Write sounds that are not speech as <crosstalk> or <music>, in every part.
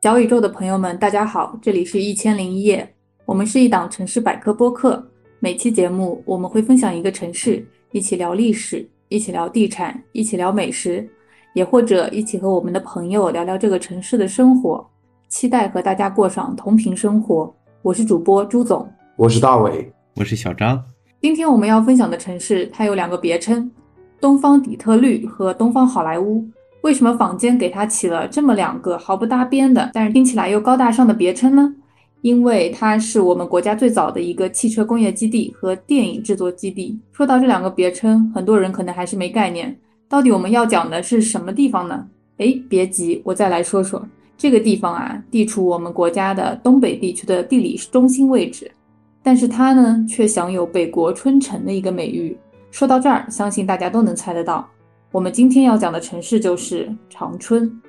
小宇宙的朋友们，大家好，这里是一千零一夜，我们是一档城市百科播客。每期节目我们会分享一个城市，一起聊历史，一起聊地产，一起聊美食，也或者一起和我们的朋友聊聊这个城市的生活。期待和大家过上同频生活。我是主播朱总，我是大伟，我是小张。今天我们要分享的城市，它有两个别称：东方底特律和东方好莱坞。为什么坊间给它起了这么两个毫不搭边的，但是听起来又高大上的别称呢？因为它是我们国家最早的一个汽车工业基地和电影制作基地。说到这两个别称，很多人可能还是没概念。到底我们要讲的是什么地方呢？哎，别急，我再来说说这个地方啊，地处我们国家的东北地区的地理中心位置，但是它呢，却享有“北国春城”的一个美誉。说到这儿，相信大家都能猜得到。我们今天要讲的城市就是长春。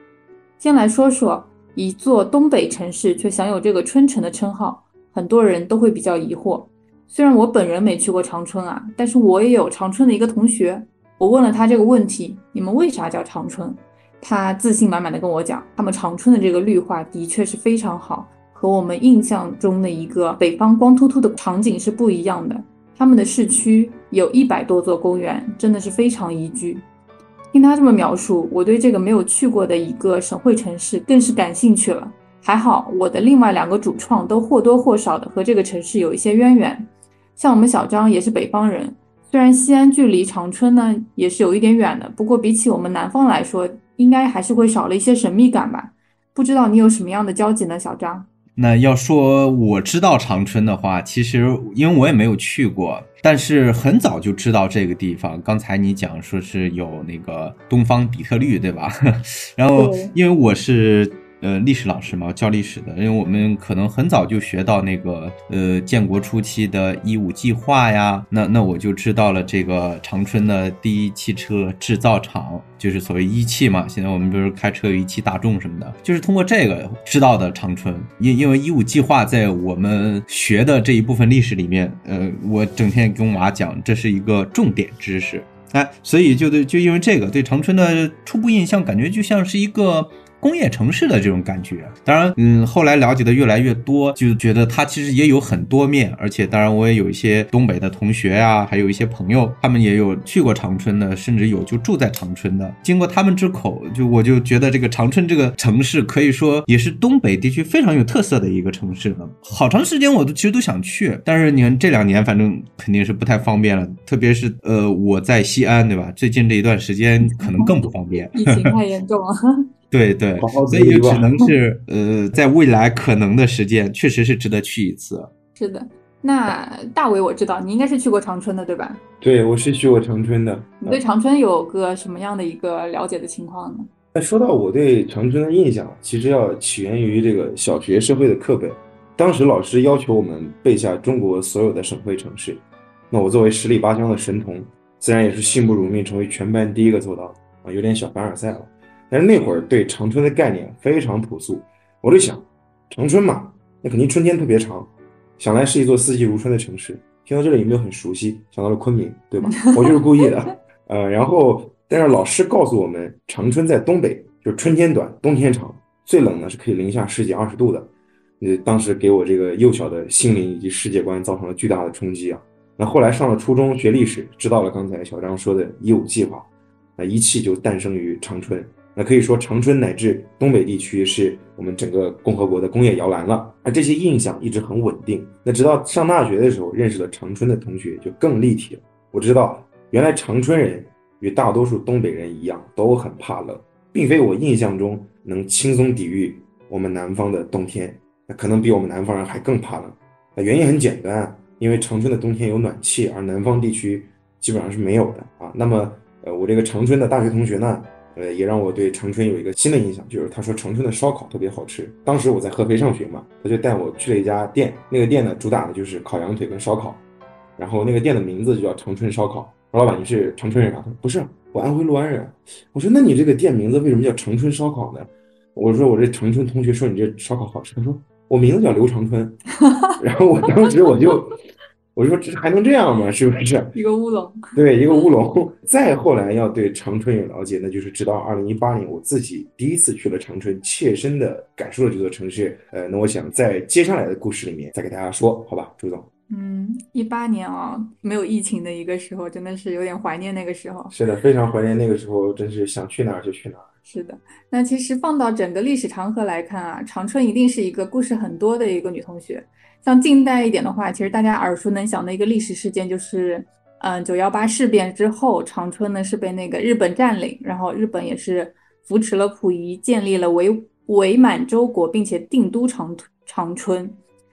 先来说说一座东北城市却享有这个“春城”的称号，很多人都会比较疑惑。虽然我本人没去过长春啊，但是我也有长春的一个同学。我问了他这个问题：你们为啥叫长春？他自信满满的跟我讲，他们长春的这个绿化的确是非常好，和我们印象中的一个北方光秃秃的场景是不一样的。他们的市区有一百多座公园，真的是非常宜居。听他这么描述，我对这个没有去过的一个省会城市更是感兴趣了。还好，我的另外两个主创都或多或少的和这个城市有一些渊源。像我们小张也是北方人，虽然西安距离长春呢也是有一点远的，不过比起我们南方来说，应该还是会少了一些神秘感吧。不知道你有什么样的交集呢，小张？那要说我知道长春的话，其实因为我也没有去过，但是很早就知道这个地方。刚才你讲说是有那个东方底特律，对吧？<laughs> 然后因为我是。呃，历史老师嘛，教历史的，因为我们可能很早就学到那个呃，建国初期的一五计划呀，那那我就知道了这个长春的第一汽车制造厂，就是所谓一汽嘛。现在我们不是开车有一汽大众什么的，就是通过这个知道的长春。因因为一五计划在我们学的这一部分历史里面，呃，我整天跟娃讲，这是一个重点知识，哎，所以就对，就因为这个对长春的初步印象，感觉就像是一个。工业城市的这种感觉，当然，嗯，后来了解的越来越多，就觉得它其实也有很多面，而且，当然，我也有一些东北的同学呀，还有一些朋友，他们也有去过长春的，甚至有就住在长春的。经过他们之口，就我就觉得这个长春这个城市，可以说也是东北地区非常有特色的一个城市了。好长时间我都其实都想去，但是你看这两年，反正肯定是不太方便了，特别是呃我在西安，对吧？最近这一段时间可能更不方便，疫情太严重了。对对，所以就只能是呃，在未来可能的时间，确实是值得去一次。是的，那大伟我知道你应该是去过长春的，对吧？对，我是去过长春的。你对长春有个什么样的一个了解的情况呢？那说到我对长春的印象，其实要起源于这个小学社会的课本。当时老师要求我们背下中国所有的省会城市，那我作为十里八乡的神童，自然也是幸不辱命，成为全班第一个做到啊，有点小凡尔赛了。但是那会儿对长春的概念非常朴素，我就想，长春嘛，那肯定春天特别长，想来是一座四季如春的城市。听到这里有没有很熟悉？想到了昆明，对吧？我就是故意的。<laughs> 呃，然后，但是老师告诉我们，长春在东北，就是春天短，冬天长，最冷呢是可以零下十几二十度的。呃，当时给我这个幼小的心灵以及世界观造成了巨大的冲击啊。那后来上了初中学历史，知道了刚才小张说的一五计划，那一汽就诞生于长春。那可以说，长春乃至东北地区是我们整个共和国的工业摇篮了。而这些印象一直很稳定。那直到上大学的时候，认识了长春的同学就更立体了。我知道，原来长春人与大多数东北人一样，都很怕冷，并非我印象中能轻松抵御我们南方的冬天。那可能比我们南方人还更怕冷。那原因很简单，因为长春的冬天有暖气，而南方地区基本上是没有的啊。那么，呃，我这个长春的大学同学呢？呃，也让我对长春有一个新的印象，就是他说长春的烧烤特别好吃。当时我在合肥上学嘛，他就带我去了一家店，那个店呢主打的就是烤羊腿跟烧烤，然后那个店的名字就叫长春烧烤。说老板，你是长春人啊？他说不是，我安徽六安人。我说那你这个店名字为什么叫长春烧烤呢？我说我这长春同学说你这烧烤好吃，他说我名字叫刘长春。<laughs> 然后我当时我就。我说这还能这样吗？是不是？一个乌龙。<laughs> 对，一个乌龙。再后来要对长春有了解，那就是直到二零一八年，我自己第一次去了长春，切身的感受了这座城市。呃，那我想在接下来的故事里面再给大家说，好吧，朱总。嗯，一八年啊，没有疫情的一个时候，真的是有点怀念那个时候。是的，非常怀念那个时候，真是想去哪儿就去哪儿。是的，那其实放到整个历史长河来看啊，长春一定是一个故事很多的一个女同学。像近代一点的话，其实大家耳熟能详的一个历史事件就是，嗯，九幺八事变之后，长春呢是被那个日本占领，然后日本也是扶持了溥仪，建立了伪伪满洲国，并且定都长长春。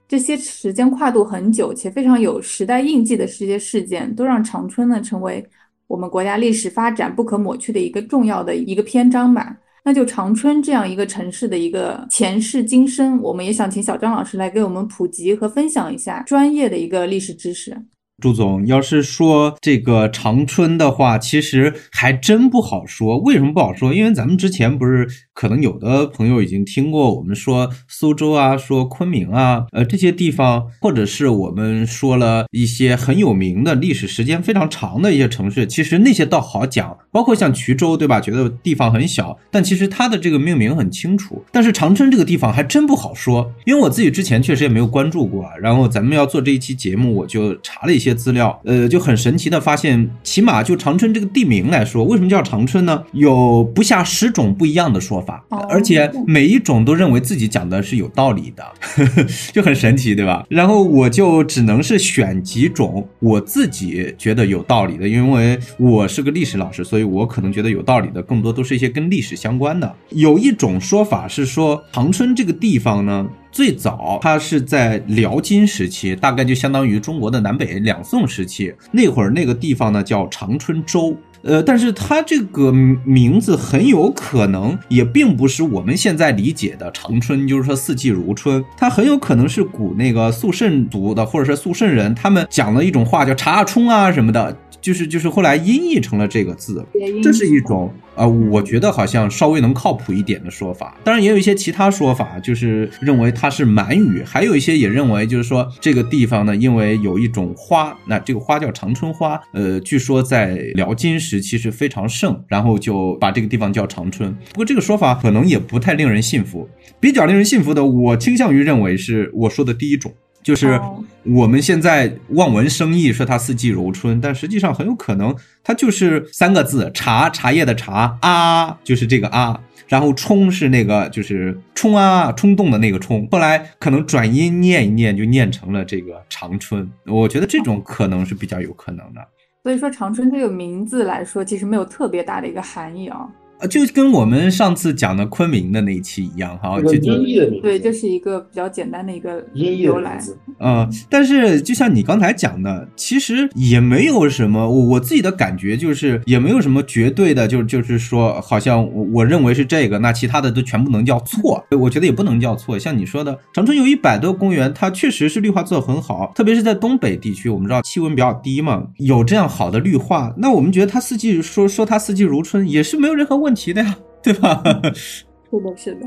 这些时间跨度很久且非常有时代印记的这些事件，都让长春呢成为我们国家历史发展不可抹去的一个重要的一个篇章吧。那就长春这样一个城市的一个前世今生，我们也想请小张老师来给我们普及和分享一下专业的一个历史知识。朱总，要是说这个长春的话，其实还真不好说。为什么不好说？因为咱们之前不是可能有的朋友已经听过我们说苏州啊，说昆明啊，呃这些地方，或者是我们说了一些很有名的历史时间非常长的一些城市，其实那些倒好讲。包括像衢州，对吧？觉得地方很小，但其实它的这个命名很清楚。但是长春这个地方还真不好说，因为我自己之前确实也没有关注过。然后咱们要做这一期节目，我就查了一下些资料，呃，就很神奇的发现，起码就长春这个地名来说，为什么叫长春呢？有不下十种不一样的说法，而且每一种都认为自己讲的是有道理的，<laughs> 就很神奇，对吧？然后我就只能是选几种我自己觉得有道理的，因为我是个历史老师，所以。我可能觉得有道理的，更多都是一些跟历史相关的。有一种说法是说，长春这个地方呢，最早它是在辽金时期，大概就相当于中国的南北两宋时期。那会儿那个地方呢叫长春州，呃，但是它这个名字很有可能也并不是我们现在理解的长春，就是说四季如春。它很有可能是古那个肃慎族的，或者是肃慎人，他们讲了一种话叫查冲啊什么的。就是就是后来音译成了这个字，这是一种呃，我觉得好像稍微能靠谱一点的说法。当然也有一些其他说法，就是认为它是满语，还有一些也认为就是说这个地方呢，因为有一种花，那这个花叫长春花，呃，据说在辽金时期是非常盛，然后就把这个地方叫长春。不过这个说法可能也不太令人信服。比较令人信服的，我倾向于认为是我说的第一种。就是我们现在望文生义说它四季如春，但实际上很有可能它就是三个字：茶，茶叶的茶啊，就是这个啊，然后冲是那个就是冲啊，冲动的那个冲，后来可能转音念一念就念成了这个长春。我觉得这种可能是比较有可能的。所以说长春这个名字来说，其实没有特别大的一个含义啊。呃，就跟我们上次讲的昆明的那一期一样，哈，就音译的名字，对，这是一个比较简单的一个音译的名字。嗯，但是就像你刚才讲的，其实也没有什么，我我自己的感觉就是也没有什么绝对的，就就是说，好像我我认为是这个，那其他的都全部能叫错。我觉得也不能叫错。像你说的，长春有一百多个公园，它确实是绿化做得很好，特别是在东北地区，我们知道气温比较低嘛，有这样好的绿化，那我们觉得它四季说说它四季如春也是没有任何问。问题的呀，<laughs> 对吧？<laughs> 是的，是的。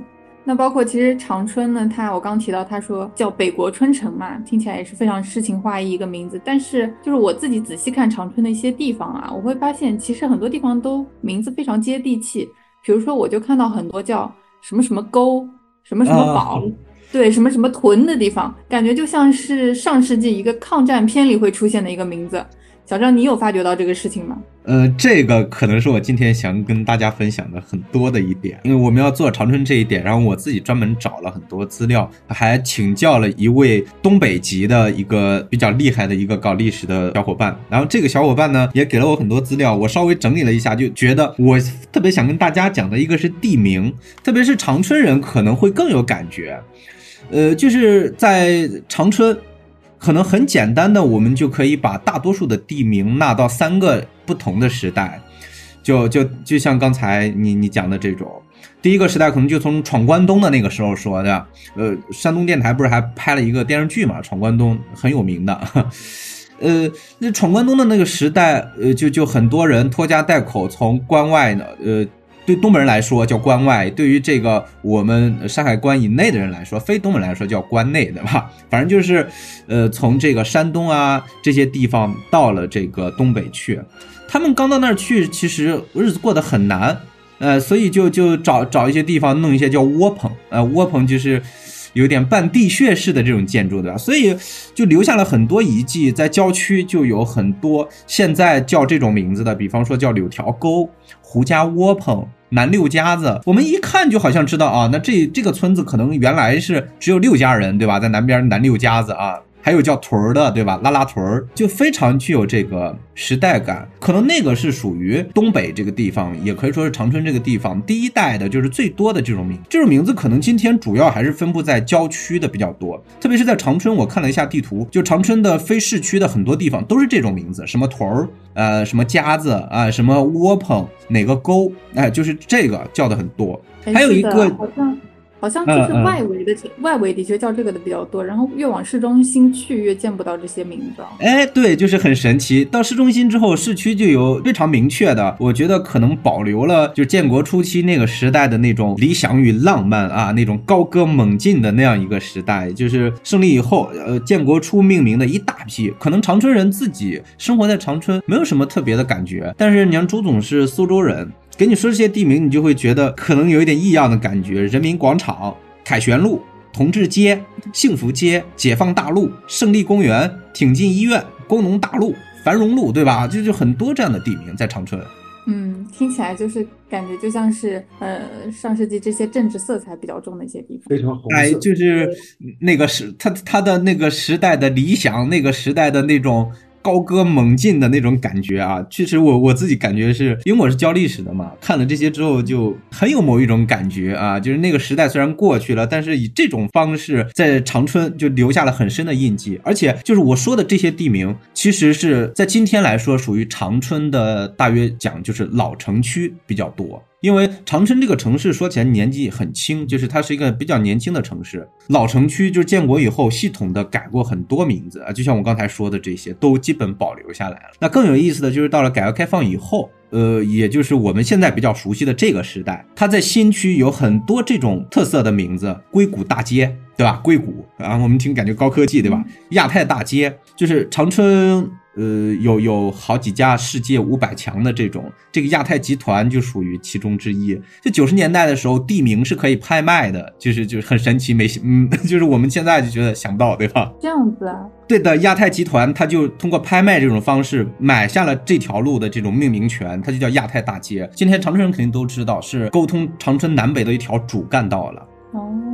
那包括其实长春呢，它我刚提到，他说叫北国春城嘛，听起来也是非常诗情画意一个名字。但是就是我自己仔细看长春的一些地方啊，我会发现其实很多地方都名字非常接地气。比如说，我就看到很多叫什么什么沟、什么什么堡，对，什么什么屯的地方，感觉就像是上世纪一个抗战片里会出现的一个名字。小张，你有发觉到这个事情吗？呃，这个可能是我今天想跟大家分享的很多的一点，因为我们要做长春这一点，然后我自己专门找了很多资料，还请教了一位东北籍的一个比较厉害的一个搞历史的小伙伴，然后这个小伙伴呢也给了我很多资料，我稍微整理了一下，就觉得我特别想跟大家讲的一个是地名，特别是长春人可能会更有感觉，呃，就是在长春。可能很简单的，我们就可以把大多数的地名纳到三个不同的时代，就就就像刚才你你讲的这种，第一个时代可能就从闯关东的那个时候说的，呃，山东电台不是还拍了一个电视剧嘛，闯关东很有名的，<laughs> 呃，那闯关东的那个时代，呃，就就很多人拖家带口从关外呢，呃。对东北人来说叫关外，对于这个我们山海关以内的人来说，非东北人来说叫关内，对吧？反正就是，呃，从这个山东啊这些地方到了这个东北去，他们刚到那儿去，其实日子过得很难，呃，所以就就找找一些地方弄一些叫窝棚，呃，窝棚就是。有点半地穴式的这种建筑，对吧？所以就留下了很多遗迹，在郊区就有很多现在叫这种名字的，比方说叫柳条沟、胡家窝棚、南六家子。我们一看就好像知道啊，那这这个村子可能原来是只有六家人，对吧？在南边南六家子啊。还有叫屯儿的，对吧？拉拉屯儿就非常具有这个时代感，可能那个是属于东北这个地方，也可以说是长春这个地方第一代的，就是最多的这种名。这种名字可能今天主要还是分布在郊区的比较多，特别是在长春。我看了一下地图，就长春的非市区的很多地方都是这种名字，什么屯儿，呃，什么夹子啊，什么窝棚，哪个沟，哎，就是这个叫的很多。还有一个。好像就是外围的外围的确叫这个的比较多，然后越往市中心去越见不到这些名字。哎，对，就是很神奇。到市中心之后，市区就有非常明确的，我觉得可能保留了就建国初期那个时代的那种理想与浪漫啊，那种高歌猛进的那样一个时代。就是胜利以后，呃，建国初命名的一大批，可能长春人自己生活在长春没有什么特别的感觉，但是你像朱总是苏州人。给你说这些地名，你就会觉得可能有一点异样的感觉。人民广场、凯旋路、同志街、幸福街、解放大路、胜利公园、挺进医院、工农大路、繁荣路，对吧？<laughs> 就就很多这样的地名在长春。嗯，听起来就是感觉就像是呃上世纪这些政治色彩比较重的一些地方。非常红哎，就是那个时他他的那个时代的理想，那个时代的那种。高歌猛进的那种感觉啊，确实我我自己感觉是因为我是教历史的嘛，看了这些之后就很有某一种感觉啊，就是那个时代虽然过去了，但是以这种方式在长春就留下了很深的印记，而且就是我说的这些地名，其实是在今天来说属于长春的大约讲就是老城区比较多。因为长春这个城市说起来年纪很轻，就是它是一个比较年轻的城市。老城区就是建国以后系统的改过很多名字啊，就像我刚才说的这些都基本保留下来了。那更有意思的就是到了改革开放以后，呃，也就是我们现在比较熟悉的这个时代，它在新区有很多这种特色的名字，硅谷大街，对吧？硅谷啊，我们听感觉高科技，对吧？亚太大街就是长春。呃，有有好几家世界五百强的这种，这个亚太集团就属于其中之一。就九十年代的时候，地名是可以拍卖的，就是就是很神奇，没嗯，<laughs> 就是我们现在就觉得想不到，对吧？这样子啊？对的，亚太集团它就通过拍卖这种方式买下了这条路的这种命名权，它就叫亚太大街。今天长春人肯定都知道，是沟通长春南北的一条主干道了。哦。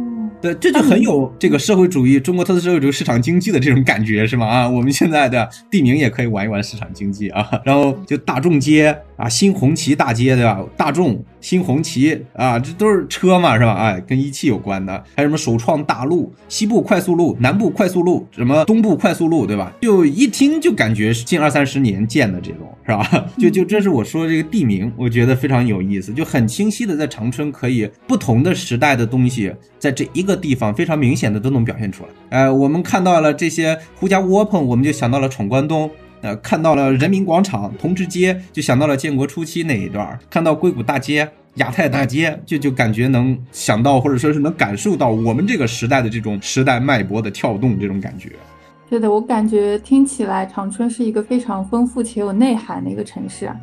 对，这就很有这个社会主义、中国特色社会主义市场经济的这种感觉，是吗？啊，我们现在的地名也可以玩一玩市场经济啊。然后就大众街啊，新红旗大街，对吧？大众。新红旗啊，这都是车嘛，是吧？哎，跟一汽有关的，还有什么首创大路、西部快速路、南部快速路，什么东部快速路，对吧？就一听就感觉是近二三十年建的这种，是吧？就就这是我说的这个地名，我觉得非常有意思，就很清晰的在长春可以不同的时代的东西，在这一个地方非常明显的都能表现出来。哎，我们看到了这些胡家窝棚，我们就想到了闯关东。呃，看到了人民广场、同志街，就想到了建国初期那一段；看到硅谷大街、亚太大街，就就感觉能想到，或者说是能感受到我们这个时代的这种时代脉搏的跳动，这种感觉。对的，我感觉听起来长春是一个非常丰富且有内涵的一个城市啊。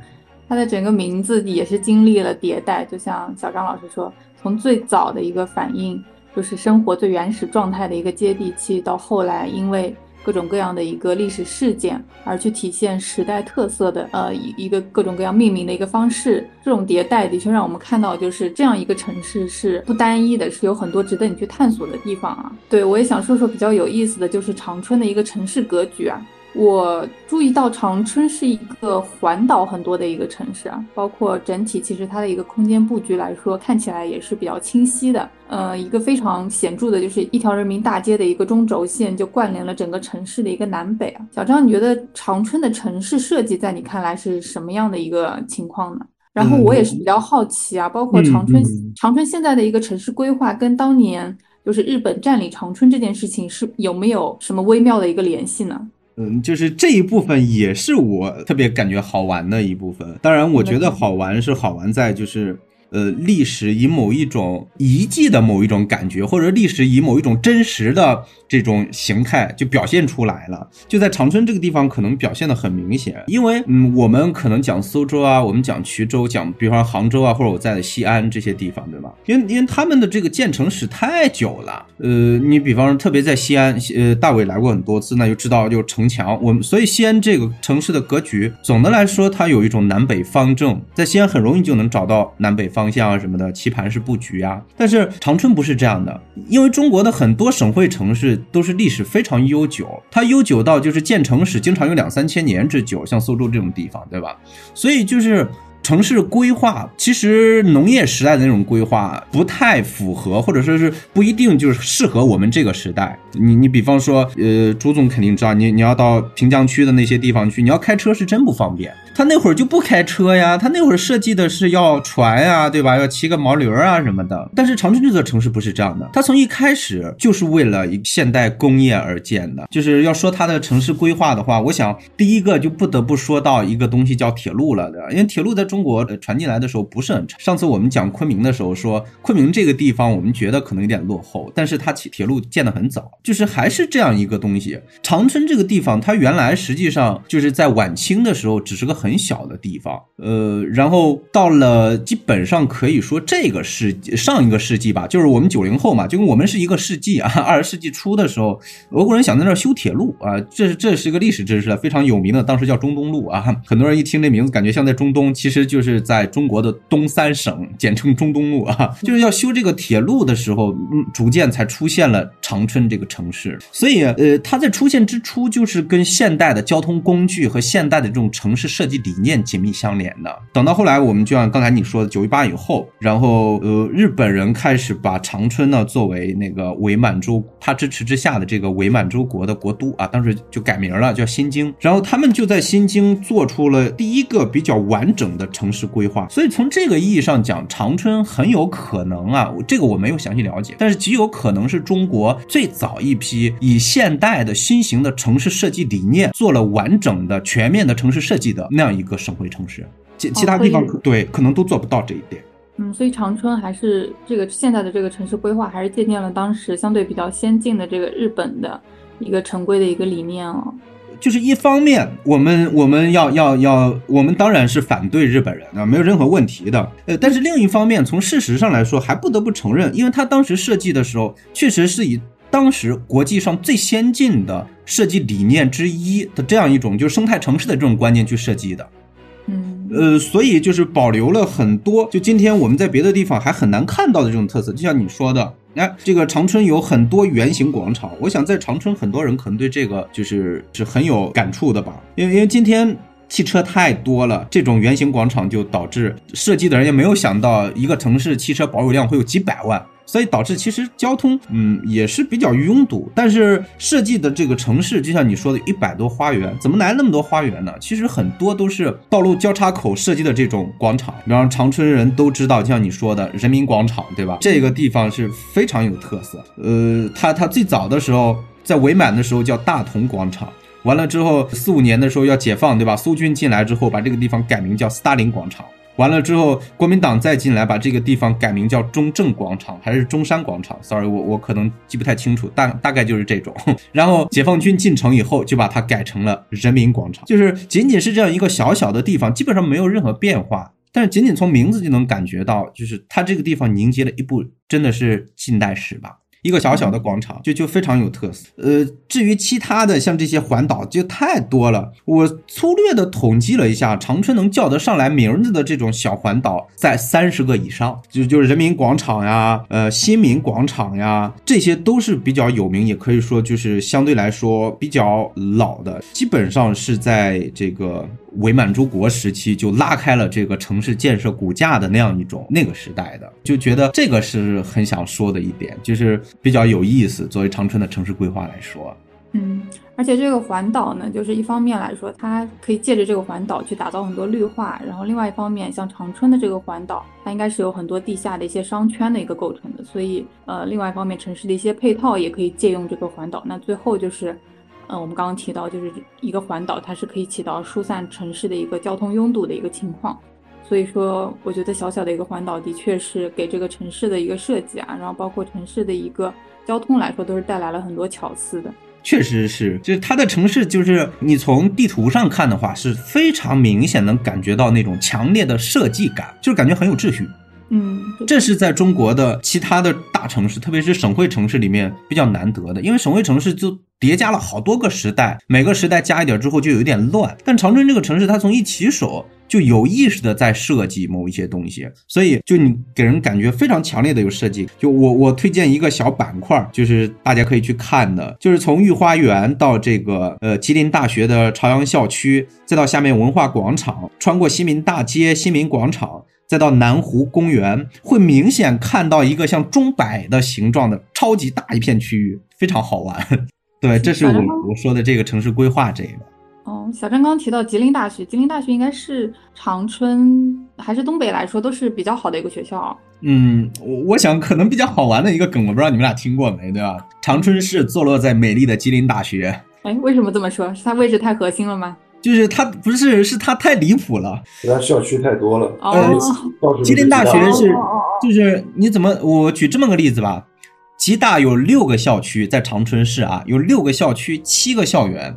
它的整个名字也是经历了迭代，就像小张老师说，从最早的一个反应，就是生活最原始状态的一个接地气，到后来因为。各种各样的一个历史事件，而去体现时代特色的呃一一个各种各样命名的一个方式，这种迭代的确让我们看到，就是这样一个城市是不单一的，是有很多值得你去探索的地方啊。对我也想说说比较有意思的就是长春的一个城市格局啊。我注意到长春是一个环岛很多的一个城市啊，包括整体其实它的一个空间布局来说，看起来也是比较清晰的。呃，一个非常显著的就是一条人民大街的一个中轴线就贯连了整个城市的一个南北啊。小张，你觉得长春的城市设计在你看来是什么样的一个情况呢？然后我也是比较好奇啊，包括长春长春现在的一个城市规划跟当年就是日本占领长春这件事情是有没有什么微妙的一个联系呢？嗯，就是这一部分也是我特别感觉好玩的一部分。当然，我觉得好玩是好玩在就是呃历史以某一种遗迹的某一种感觉，或者历史以某一种真实的这种形态就表现出来了。就在长春这个地方，可能表现的很明显，因为嗯，我们可能讲苏州啊，我们讲衢州，讲比方杭州啊，或者我在的西安这些地方，对吧？因为因为他们的这个建成史太久了，呃，你比方说特别在西安，呃，大伟来过很多次，那就知道就城墙，我们所以西安这个城市的格局，总的来说它有一种南北方正，在西安很容易就能找到南北方方向啊什么的棋盘式布局啊。但是长春不是这样的，因为中国的很多省会城市都是历史非常悠久，它悠久到就是建城史经常有两三千年之久，像苏州这种地方，对吧？所以就是。城市规划其实农业时代的那种规划不太符合，或者说是不一定就是适合我们这个时代。你你比方说，呃，朱总肯定知道，你你要到平江区的那些地方去，你要开车是真不方便。他那会儿就不开车呀，他那会儿设计的是要船呀，对吧？要骑个毛驴啊什么的。但是长春这座城市不是这样的，它从一开始就是为了现代工业而建的。就是要说它的城市规划的话，我想第一个就不得不说到一个东西叫铁路了的，因为铁路在中国传进来的时候不是很长。上次我们讲昆明的时候说，昆明这个地方我们觉得可能有点落后，但是它铁铁路建得很早，就是还是这样一个东西。长春这个地方，它原来实际上就是在晚清的时候只是个。很小的地方，呃，然后到了基本上可以说这个世上一个世纪吧，就是我们九零后嘛，就跟我们是一个世纪啊。<laughs> 二十世纪初的时候，俄国人想在那修铁路啊，这是这是一个历史知识，非常有名的，当时叫中东路啊。很多人一听这名字，感觉像在中东，其实就是在中国的东三省，简称中东路啊。就是要修这个铁路的时候，嗯，逐渐才出现了长春这个城市。所以，呃，它在出现之初，就是跟现代的交通工具和现代的这种城市设计。理念紧密相连的。等到后来，我们就像刚才你说的九一八以后，然后呃，日本人开始把长春呢作为那个伪满洲他支持之下的这个伪满洲国的国都啊，当时就改名了，叫新京。然后他们就在新京做出了第一个比较完整的城市规划。所以从这个意义上讲，长春很有可能啊，这个我没有详细了解，但是极有可能是中国最早一批以现代的新型的城市设计理念做了完整的、全面的城市设计的那。样一个省会城市，其其他地方对可能都做不到这一点。嗯，所以长春还是这个现在的这个城市规划，还是借鉴了当时相对比较先进的这个日本的一个城规的一个理念哦。就是一方面，我们我们要要要，我们当然是反对日本人啊，没有任何问题的。呃，但是另一方面，从事实上来说，还不得不承认，因为他当时设计的时候，确实是以当时国际上最先进的。设计理念之一的这样一种就是生态城市的这种观念去设计的，呃，所以就是保留了很多，就今天我们在别的地方还很难看到的这种特色。就像你说的，哎，这个长春有很多圆形广场，我想在长春很多人可能对这个就是是很有感触的吧，因为因为今天汽车太多了，这种圆形广场就导致设计的人也没有想到一个城市汽车保有量会有几百万。所以导致其实交通，嗯，也是比较拥堵。但是设计的这个城市，就像你说的，一百多花园，怎么来那么多花园呢？其实很多都是道路交叉口设计的这种广场。比方长春人都知道，就像你说的人民广场，对吧？这个地方是非常有特色。呃，它它最早的时候在伪满的时候叫大同广场，完了之后四五年的时候要解放，对吧？苏军进来之后把这个地方改名叫斯大林广场。完了之后，国民党再进来，把这个地方改名叫中正广场，还是中山广场？Sorry，我我可能记不太清楚，大大概就是这种。<laughs> 然后解放军进城以后，就把它改成了人民广场，就是仅仅是这样一个小小的地方，基本上没有任何变化。但是仅仅从名字就能感觉到，就是它这个地方凝结了一部真的是近代史吧。一个小小的广场就就非常有特色。呃，至于其他的像这些环岛就太多了。我粗略的统计了一下，长春能叫得上来名字的这种小环岛在三十个以上。就就是人民广场呀，呃，新民广场呀，这些都是比较有名，也可以说就是相对来说比较老的，基本上是在这个。伪满洲国时期就拉开了这个城市建设骨架的那样一种那个时代的，就觉得这个是很想说的一点，就是比较有意思。作为长春的城市规划来说，嗯，而且这个环岛呢，就是一方面来说，它可以借着这个环岛去打造很多绿化，然后另外一方面，像长春的这个环岛，它应该是有很多地下的一些商圈的一个构成的，所以呃，另外一方面，城市的一些配套也可以借用这个环岛。那最后就是。嗯，我们刚刚提到，就是一个环岛，它是可以起到疏散城市的一个交通拥堵的一个情况。所以说，我觉得小小的一个环岛的确是给这个城市的一个设计啊，然后包括城市的一个交通来说，都是带来了很多巧思的。确实是，就是它的城市，就是你从地图上看的话，是非常明显能感觉到那种强烈的设计感，就是感觉很有秩序。嗯，这是在中国的其他的大城市，特别是省会城市里面比较难得的，因为省会城市就叠加了好多个时代，每个时代加一点之后就有点乱。但长春这个城市，它从一起手就有意识的在设计某一些东西，所以就你给人感觉非常强烈的有设计。就我我推荐一个小板块，就是大家可以去看的，就是从御花园到这个呃吉林大学的朝阳校区，再到下面文化广场，穿过新民大街、新民广场。再到南湖公园，会明显看到一个像钟摆的形状的超级大一片区域，非常好玩。<laughs> 对，这是我我说的这个城市规划这个。哦，小张刚提到吉林大学，吉林大学应该是长春还是东北来说都是比较好的一个学校。嗯，我我想可能比较好玩的一个梗，我不知道你们俩听过没，对吧？长春市坐落在美丽的吉林大学。哎，为什么这么说？是它位置太核心了吗？就是他不是，是他太离谱了。他校区太多了。哦，吉林大学是，就是你怎么？我举这么个例子吧，吉大有六个校区在长春市啊，有六个校区，七个校园，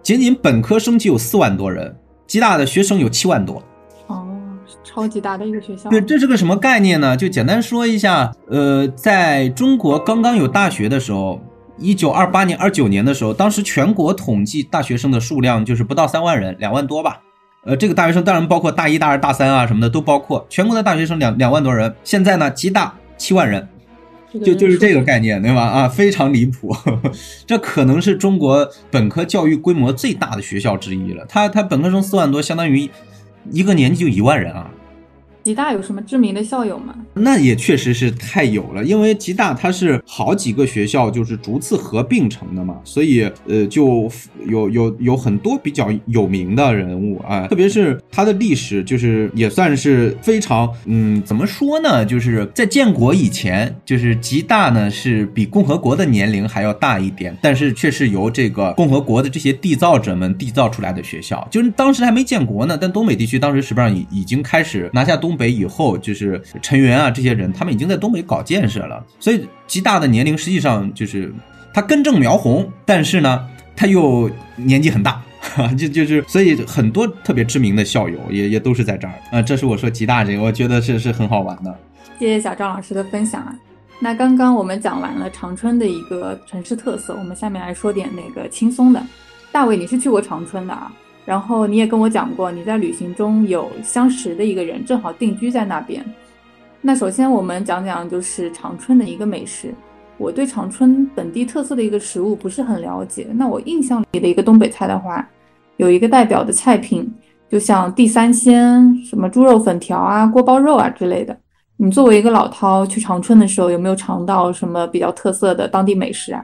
仅仅本科生就有四万多人，吉大的学生有七万多。哦，超级大的一个学校。对，这是个什么概念呢？就简单说一下，呃，在中国刚刚有大学的时候。一九二八年、二九年的时候，当时全国统计大学生的数量就是不到三万人，两万多吧。呃，这个大学生当然包括大一、大二、大三啊什么的都包括。全国的大学生两两万多人，现在呢，吉大七万人，就就是这个概念，对吧？啊，非常离谱。<laughs> 这可能是中国本科教育规模最大的学校之一了。他他本科生四万多，相当于一个年级就一万人啊。吉大有什么知名的校友吗？那也确实是太有了，因为吉大它是好几个学校就是逐次合并成的嘛，所以呃就有有有很多比较有名的人物啊，特别是它的历史就是也算是非常嗯怎么说呢？就是在建国以前，就是吉大呢是比共和国的年龄还要大一点，但是却是由这个共和国的这些缔造者们缔造出来的学校，就是当时还没建国呢，但东北地区当时实际上已已经开始拿下东。北以后就是陈元啊，这些人他们已经在东北搞建设了，所以吉大的年龄实际上就是他根正苗红，但是呢他又年纪很大，就就是所以很多特别知名的校友也也都是在这儿啊。这是我说吉大这个，我觉得是是很好玩的。谢谢小张老师的分享啊。那刚刚我们讲完了长春的一个城市特色，我们下面来说点那个轻松的。大卫，你是去过长春的啊？然后你也跟我讲过，你在旅行中有相识的一个人，正好定居在那边。那首先我们讲讲就是长春的一个美食。我对长春本地特色的一个食物不是很了解。那我印象里的一个东北菜的话，有一个代表的菜品，就像地三鲜、什么猪肉粉条啊、锅包肉啊之类的。你作为一个老饕去长春的时候，有没有尝到什么比较特色的当地美食啊？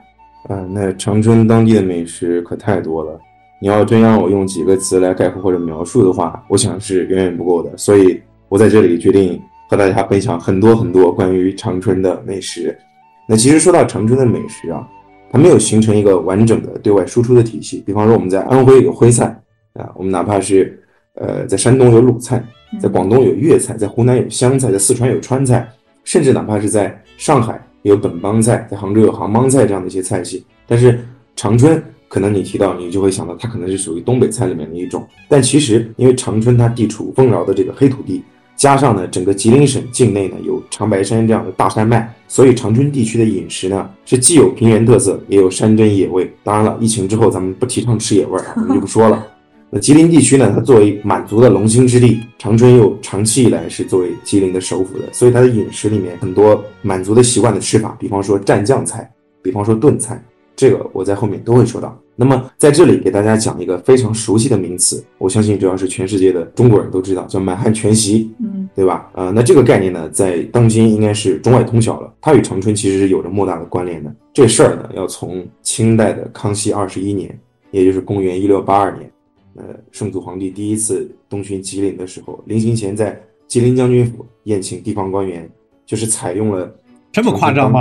啊，那长春当地的美食可太多了。你要真让我用几个词来概括或者描述的话，我想是远远不够的。所以我在这里决定和大家分享很多很多关于长春的美食。那其实说到长春的美食啊，它没有形成一个完整的对外输出的体系。比方说我们在安徽有徽菜啊，我们哪怕是呃在山东有鲁菜，在广东有粤菜，在湖南有湘菜，在四川有川菜，甚至哪怕是在上海有本帮菜，在杭州有杭帮菜这样的一些菜系，但是长春。可能你提到，你就会想到它可能是属于东北菜里面的一种，但其实因为长春它地处丰饶的这个黑土地，加上呢整个吉林省境内呢有长白山这样的大山脉，所以长春地区的饮食呢是既有平原特色，也有山珍野味。当然了，疫情之后咱们不提倡吃野味儿，我们就不说了。<laughs> 那吉林地区呢，它作为满族的龙兴之地，长春又长期以来是作为吉林的首府的，所以它的饮食里面很多满族的习惯的吃法，比方说蘸酱菜，比方说炖菜。这个我在后面都会说到。那么在这里给大家讲一个非常熟悉的名词，我相信只要是全世界的中国人都知道，叫满汉全席，嗯，对吧？呃，那这个概念呢，在当今应该是中外通晓了。它与长春其实是有着莫大的关联的。这事儿呢，要从清代的康熙二十一年，也就是公元一六八二年，呃，圣祖皇帝第一次东巡吉林的时候，临行前在吉林将军府宴请地方官员，就是采用了这么夸张吗？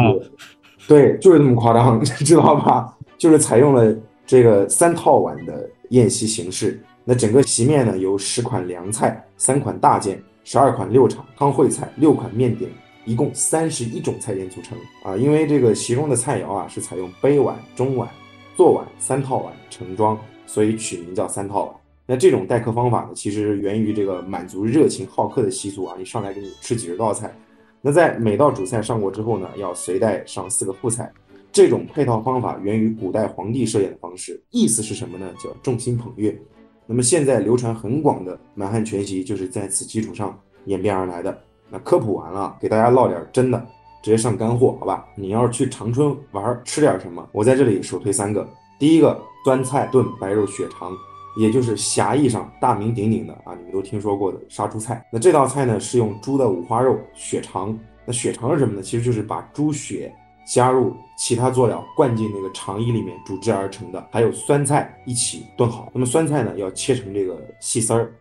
对，就是这么夸张，<laughs> 知道吧？就是采用了这个三套碗的宴席形式，那整个席面呢，由十款凉菜、三款大件、十二款六场汤烩菜、六款面点，一共三十一种菜点组成啊。因为这个席中的菜肴啊是采用杯碗、中碗、坐碗三套碗盛装，所以取名叫三套碗。那这种待客方法呢，其实源于这个满足热情好客的习俗啊。你上来给你吃几十道菜，那在每道主菜上过之后呢，要随带上四个副菜。这种配套方法源于古代皇帝设宴的方式，意思是什么呢？叫众星捧月。那么现在流传很广的满汉全席就是在此基础上演变而来的。那科普完了，给大家唠点真的，直接上干货，好吧？你要是去长春玩，吃点什么？我在这里首推三个。第一个，酸菜炖白肉血肠，也就是狭义上大名鼎鼎的啊，你们都听说过的杀猪菜。那这道菜呢，是用猪的五花肉血肠。那血肠是什么呢？其实就是把猪血。加入其他佐料，灌进那个肠衣里面煮制而成的，还有酸菜一起炖好。那么酸菜呢，要切成这个细丝儿，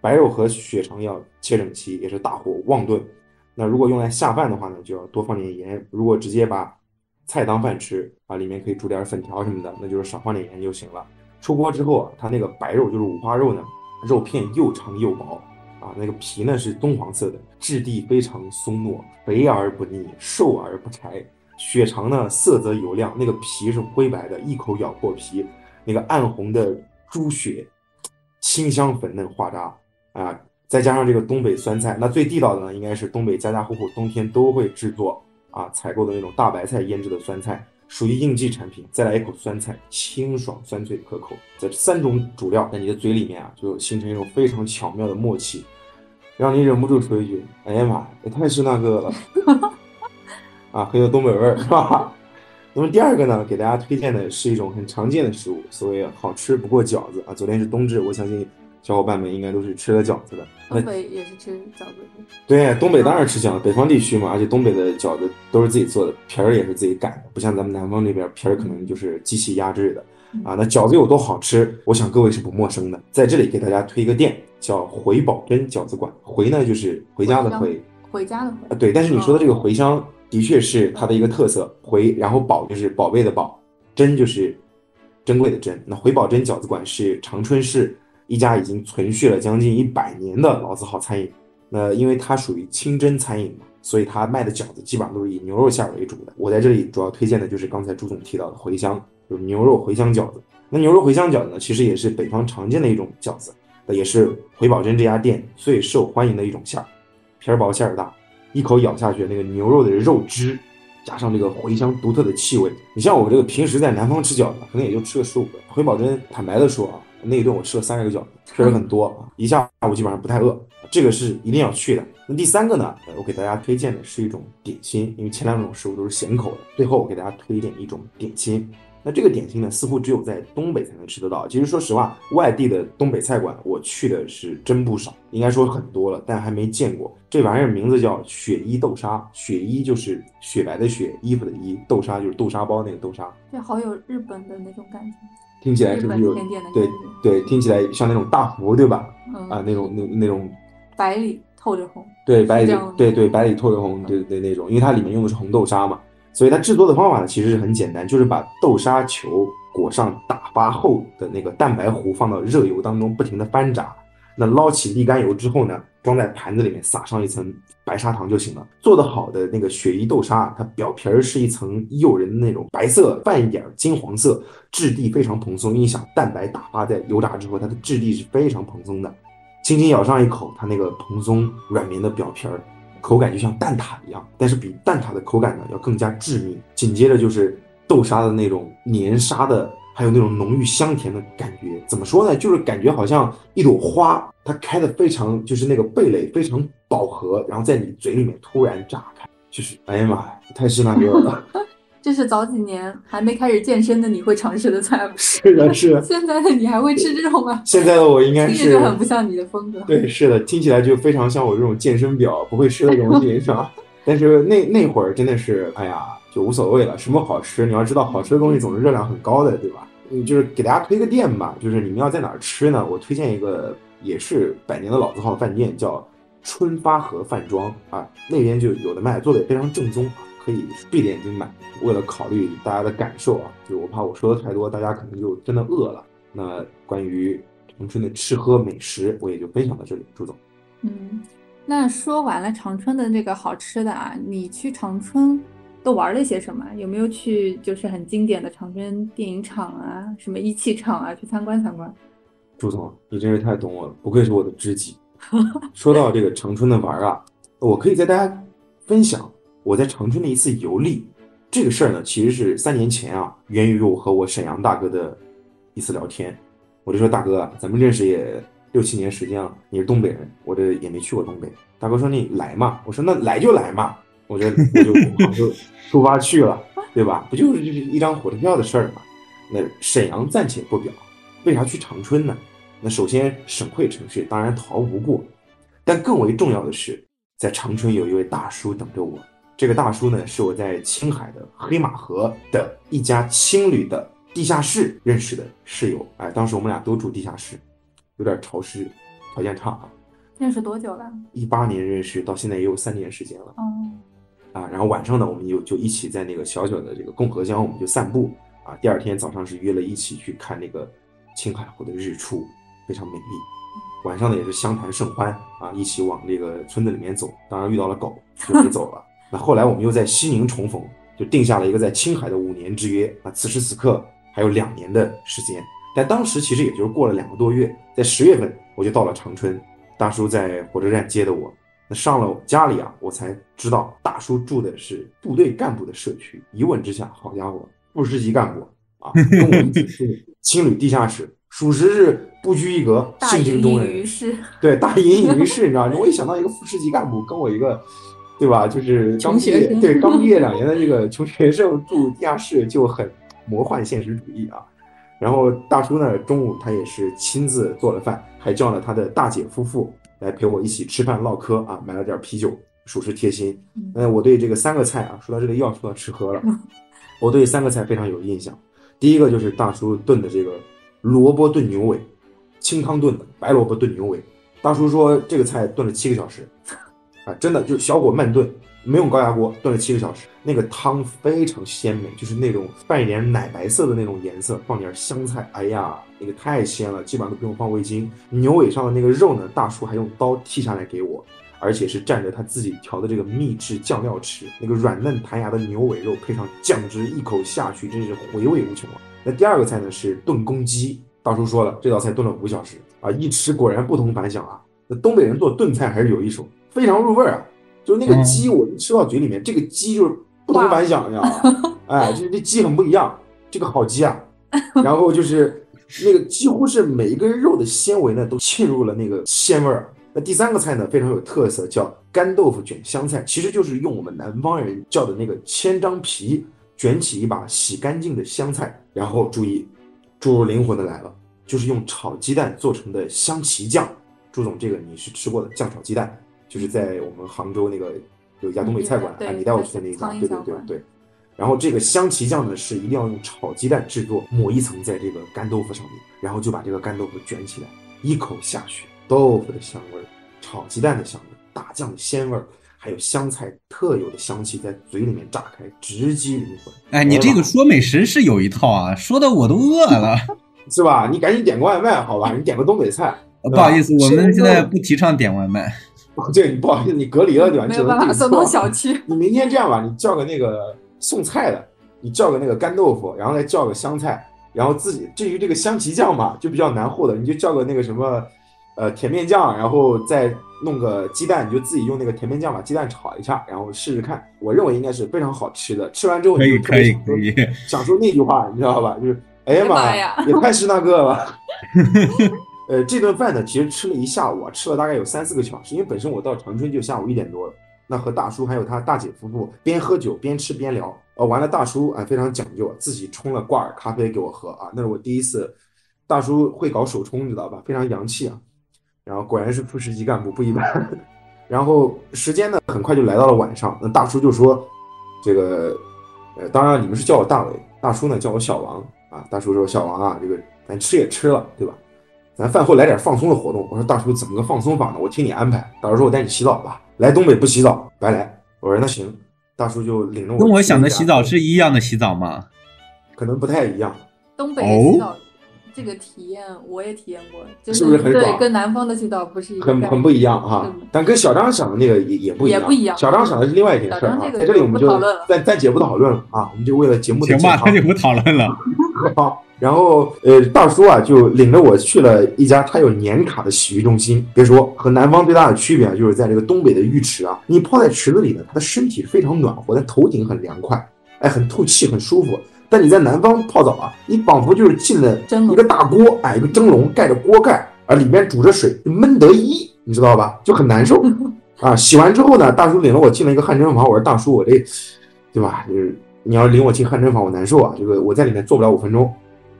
白肉和血肠要切整齐，也是大火旺炖。那如果用来下饭的话呢，就要多放点盐。如果直接把菜当饭吃啊，里面可以煮点粉条什么的，那就是少放点盐就行了。出锅之后啊，它那个白肉就是五花肉呢，肉片又长又薄啊，那个皮呢是棕黄色的，质地非常松糯，肥而不腻，瘦而不柴。血肠呢，色泽油亮，那个皮是灰白的，一口咬破皮，那个暗红的猪血，清香粉嫩化渣啊，再加上这个东北酸菜，那最地道的呢，应该是东北家家户户冬天都会制作啊，采购的那种大白菜腌制的酸菜，属于应季产品。再来一口酸菜，清爽酸脆可口。这三种主料在你的嘴里面啊，就形成一种非常巧妙的默契，让你忍不住说一句：“哎呀妈呀，也太是那个了。” <laughs> 啊，很有东北味儿，是吧？<laughs> 那么第二个呢，给大家推荐的是一种很常见的食物，所谓好吃不过饺子啊。昨天是冬至，我相信小伙伴们应该都是吃了饺子的。东北也是吃饺子的。对，东北当然吃饺子，北方地区嘛，而且东北的饺子都是自己做的，皮儿也是自己擀的，不像咱们南方那边皮儿可能就是机器压制的啊。那饺子有多好吃，我想各位是不陌生的。在这里给大家推一个店，叫回宝珍饺子馆。回呢就是回家的回，回家的回啊。对，但是你说的这个茴香。的确是它的一个特色，回然后宝就是宝贝的宝，珍就是珍贵的珍。那回宝珍饺子馆是长春市一家已经存续了将近一百年的老字号餐饮。那因为它属于清真餐饮嘛，所以它卖的饺子基本上都是以牛肉馅为主的。我在这里主要推荐的就是刚才朱总提到的茴香，就是牛肉茴香饺子。那牛肉茴香饺子呢，其实也是北方常见的一种饺子，也是回宝珍这家店最受欢迎的一种馅儿，皮儿薄馅儿大。一口咬下去，那个牛肉的肉汁，加上这个茴香独特的气味。你像我这个平时在南方吃饺子，可能也就吃个十五个。回宝珍坦白的说啊，那一顿我吃了三十个饺子，确实很多啊，一下午基本上不太饿。这个是一定要去的。那第三个呢，我给大家推荐的是一种点心，因为前两种食物都是咸口的。最后我给大家推荐一种点心。那这个点心呢，似乎只有在东北才能吃得到。其实说实话，外地的东北菜馆我去的是真不少，应该说很多了，但还没见过。这玩意儿名字叫雪衣豆沙，雪衣就是雪白的雪，衣服的衣，豆沙就是豆沙包那个豆沙。对，好有日本的那种感觉。听起来是不是有？对对，听起来像那种大福，对吧？啊，那种那那种白里透着红。对，白里对对白里透着红，对对那种，因为它里面用的是红豆沙嘛。所以它制作的方法呢，其实是很简单，就是把豆沙球裹上打发后的那个蛋白糊，放到热油当中不停的翻炸。那捞起沥干油之后呢，装在盘子里面，撒上一层白砂糖就行了。做的好的那个雪衣豆沙，它表皮儿是一层诱人的那种白色泛一点金黄色，质地非常蓬松。你想，蛋白打发在油炸之后，它的质地是非常蓬松的，轻轻咬上一口，它那个蓬松软绵的表皮儿。口感就像蛋挞一样，但是比蛋挞的口感呢要更加致密。紧接着就是豆沙的那种粘沙的，还有那种浓郁香甜的感觉。怎么说呢？就是感觉好像一朵花，它开的非常，就是那个蓓蕾非常饱和，然后在你嘴里面突然炸开，就是哎呀妈呀，太是那个了。<laughs> 这是早几年还没开始健身的你会尝试的菜吗？是的，是的。现在的你还会吃这种吗？现在的我应该是就很不像你的风格。对，是的，听起来就非常像我这种健身表不会吃的东西，是吧？<laughs> 但是那那会儿真的是，哎呀，就无所谓了。什么好吃？你要知道，好吃的东西总是热量很高的，对吧？嗯，就是给大家推个店吧，就是你们要在哪儿吃呢？我推荐一个也是百年的老字号饭店，叫春发和饭庄啊，那边就有的卖，做的也非常正宗。可以闭着眼睛买。为了考虑大家的感受啊，就我怕我说的太多，大家可能就真的饿了。那关于长春的吃喝美食，我也就分享到这里。朱总，嗯，那说完了长春的这个好吃的啊，你去长春都玩了些什么？有没有去就是很经典的长春电影厂啊，什么一汽厂啊，去参观参观？朱总，你真是太懂我了，不愧是我的知己。说到这个长春的玩啊，我可以在大家分享我在长春的一次游历。这个事儿呢，其实是三年前啊，源于我和我沈阳大哥的一次聊天。我就说大哥，咱们认识也六七年时间了，你是东北人，我这也没去过东北。大哥说你来嘛，我说那来就来嘛，我就我就我就出发去了，对吧？不就是就是一张火车票的事儿嘛。那沈阳暂且不表，为啥去长春呢？那首先省会城市当然逃不过，但更为重要的是，在长春有一位大叔等着我。这个大叔呢，是我在青海的黑马河的一家青旅的地下室认识的室友。哎，当时我们俩都住地下室，有点潮湿，条件差啊。认识多久了？一八年认识，到现在也有三年时间了。哦，啊，然后晚上呢，我们就就一起在那个小小的这个共和江，我们就散步。啊，第二天早上是约了一起去看那个青海湖的日出，非常美丽。晚上呢也是相谈甚欢啊，一起往这个村子里面走。当然遇到了狗，就没走了。那后来我们又在西宁重逢，就定下了一个在青海的五年之约。啊，此时此刻还有两年的时间，但当时其实也就是过了两个多月，在十月份我就到了长春，大叔在火车站接的我。那上了家里啊，我才知道大叔住的是部队干部的社区。一问之下，好家伙，副师级干部啊，跟我一起住青旅地下室，属实是不拘一格，性情中人。于市，对，大隐隐于市，你知道吗？我一想到一个副师级干部跟我一个，对吧？就是刚毕业，对，刚毕业两年的这个穷学生住地下室就很魔幻现实主义啊。然后大叔呢，中午他也是亲自做了饭，还叫了他的大姐夫妇来陪我一起吃饭唠嗑啊，买了点啤酒，属实贴心。嗯嗯，我对这个三个菜啊，说到这里又要说到吃喝了，我对三个菜非常有印象。第一个就是大叔炖的这个萝卜炖牛尾，清汤炖的白萝卜炖牛尾。大叔说这个菜炖了七个小时，真的就是小火慢炖，没用高压锅，炖了七个小时。那个汤非常鲜美，就是那种带一点奶白色的那种颜色，放点香菜，哎呀，那个太鲜了，基本上都不用放味精。牛尾上的那个肉呢，大叔还用刀剔下来给我，而且是蘸着他自己调的这个秘制酱料吃，那个软嫩弹牙的牛尾肉配上酱汁，一口下去真是回味无穷啊。那第二个菜呢是炖公鸡，大叔说了，这道菜炖了五小时啊，一吃果然不同凡响啊。那东北人做炖菜还是有一手，非常入味儿啊。就是那个鸡，我一吃到嘴里面，这个鸡就是不同凡响，你知道吗？<laughs> 哎，就是这鸡很不一样，这个好鸡啊。然后就是那个几乎是每一根肉的纤维呢都沁入了那个鲜味儿。那第三个菜呢非常有特色，叫干豆腐卷香菜，其实就是用我们南方人叫的那个千张皮卷起一把洗干净的香菜，然后注意，注入灵魂的来了，就是用炒鸡蛋做成的香旗酱。朱总，这个你是吃过的酱炒鸡蛋，就是在我们杭州那个有一家东北菜馆，对啊，你带我去的那一家，对对对对。然后这个香旗酱呢是一定要用炒鸡蛋制作，抹一层在这个干豆腐上面，然后就把这个干豆腐卷起来，一口下去，豆腐的香味儿，炒鸡蛋的香味儿，大酱的鲜味儿，还有香菜特有的香气在嘴里面炸开，直击灵魂。哎，你这个说美食是有一套啊，说的我都饿了。<laughs> 是吧？你赶紧点个外卖，好吧？你点个东北菜。不好意思，我们现在不提倡点外卖。这个你不好意思，你隔离了对吧？你没只能订有办法送到错小区。<laughs> 你明天这样吧，你叫个那个送菜的，你叫个那个干豆腐，然后再叫个香菜，然后自己至于这个香皮酱嘛，就比较难和的，你就叫个那个什么，呃，甜面酱，然后再弄个鸡蛋，你就自己用那个甜面酱把鸡蛋炒一下，然后试试看。我认为应该是非常好吃的。吃完之后可以你就特别可以可以，想说那句话，你知道吧？就是哎呀妈哎呀妈呀也太是那个了。<laughs> 呃，这顿饭呢，其实吃了一下午啊，吃了大概有三四个小时，因为本身我到长春就下午一点多了。那和大叔还有他大姐夫妇边喝酒边吃边聊，呃，完了大叔啊非常讲究，自己冲了挂耳咖啡给我喝啊，那是我第一次，大叔会搞手冲，你知道吧？非常洋气啊。然后果然是副市级干部不一般。<laughs> 然后时间呢很快就来到了晚上，那大叔就说，这个，呃，当然你们是叫我大伟，大叔呢叫我小王啊。大叔说小王啊，这个咱吃也吃了，对吧？咱饭后来点放松的活动。我说大叔怎么个放松法呢？我听你安排。大叔说我带你洗澡吧。来东北不洗澡白来。我说那行。大叔就领着我。跟我想的洗澡是一样的洗澡吗？可能不太一样。东北洗澡，哦这个体验我也体验过，就是对不是很爽跟南方的去倒不是一很很不一样哈嗯，但跟小张想的那个也也不一样，也不一样小张想的是另外一件事儿啊这，在这里我们就暂暂且不讨论了啊，我们就为了节目的行吧，健康那就不讨论了。<laughs> 好，然后呃，大叔啊就领着我去了一家他有年卡的洗浴中心。别说和南方最大的区别啊，就是在这个东北的浴池啊，你泡在池子里呢，他的身体非常暖和，但头顶很凉快，哎，很透气，很舒服。但你在南方泡澡啊，你仿佛就是进了一个大锅，哎，一个蒸笼盖着锅盖，啊，里面煮着水，闷得一，你知道吧？就很难受 <laughs> 啊。洗完之后呢，大叔领了我进了一个汗蒸房，我说大叔，我这，对吧？就是你要领我进汗蒸房，我难受啊，这个我在里面坐不了五分钟。